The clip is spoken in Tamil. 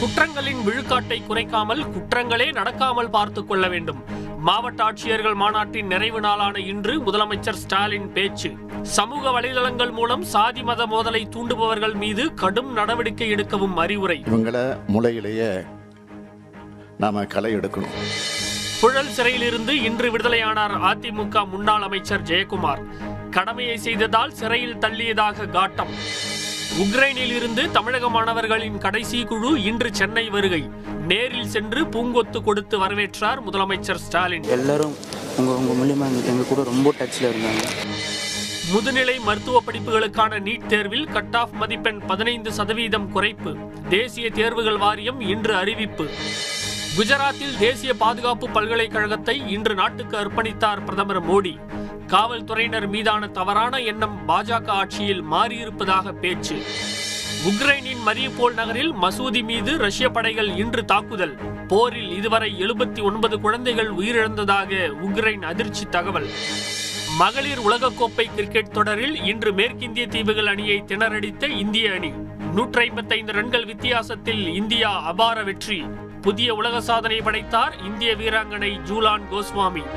குற்றங்களின் விழுக்காட்டை குறைக்காமல் குற்றங்களே நடக்காமல் பார்த்துக் கொள்ள வேண்டும். மாவட்ட ஆட்சியர்கள் மாநாட்டின் நிறைவு நாளான இன்று முதலமைச்சர் ஸ்டாலின் பேச்சு. சமூக வலைதளங்கள் மூலம் சாதி மத மோதலை தூண்டுபவர்கள் மீது கடும் நடவடிக்கை எடுக்கவும் அறிவுரை. இவங்கள முளையிலேயே நாம களை எடுக்கணும். புழல் சிறையிலிருந்து இன்று விடுதலையானார் அதிமுக முன்னாள் அமைச்சர் ஜெயக்குமார். கடமையை செய்ததால் சிறையில் தள்ளியதாக காட்டம். உக்ரைனில் இருந்து தமிழக மாணவர்களின் கடைசி குழு இன்று சென்னை வருகை. நேரில் சென்று பூங்கொத்து கொடுத்து வரவேற்றார் முதலமைச்சர் ஸ்டாலின். எல்லாரும் உங்கள் மூலியமாக எங்கள் எங்கள் கூட ரொம்ப டச்சில் இருந்தாங்க. முதுநிலை மருத்துவ படிப்புகளுக்கான நீட் தேர்வில் கட் ஆஃப் மதிப்பெண் பதினைந்து சதவீதம் குறைப்பு. தேசிய தேர்வுகள் வாரியம் இன்று அறிவிப்பு. குஜராத்தில் தேசிய பாதுகாப்பு பல்கலைக்கழகத்தை இன்று நாட்டுக்கு அர்ப்பணித்தார் பிரதமர் மோடி. காவல்துறையினர் மீதான தவறான எண்ணம் பாஜக ஆட்சியில் மாறியிருப்பதாக பேச்சு. உக்ரைனின் மரியபோல் நகரில் மசூதி மீது ரஷ்ய படைகள் இன்று தாக்குதல். போரில் இதுவரை எழுபத்தி ஒன்பது குழந்தைகள் உயிரிழந்ததாக உக்ரைன் அதிர்ச்சி தகவல். மகளிர் உலகக்கோப்பை கிரிக்கெட் தொடரில் இன்று மேற்கிந்திய தீவுகள் அணியை திணறடித்த இந்திய அணி. நூற்றி ஐம்பத்தைந்து ரன்கள் வித்தியாசத்தில் இந்தியா அபார வெற்றி. புதிய உலக சாதனை படைத்தார் இந்திய வீராங்கனை ஜூலான் கோஸ்வாமி.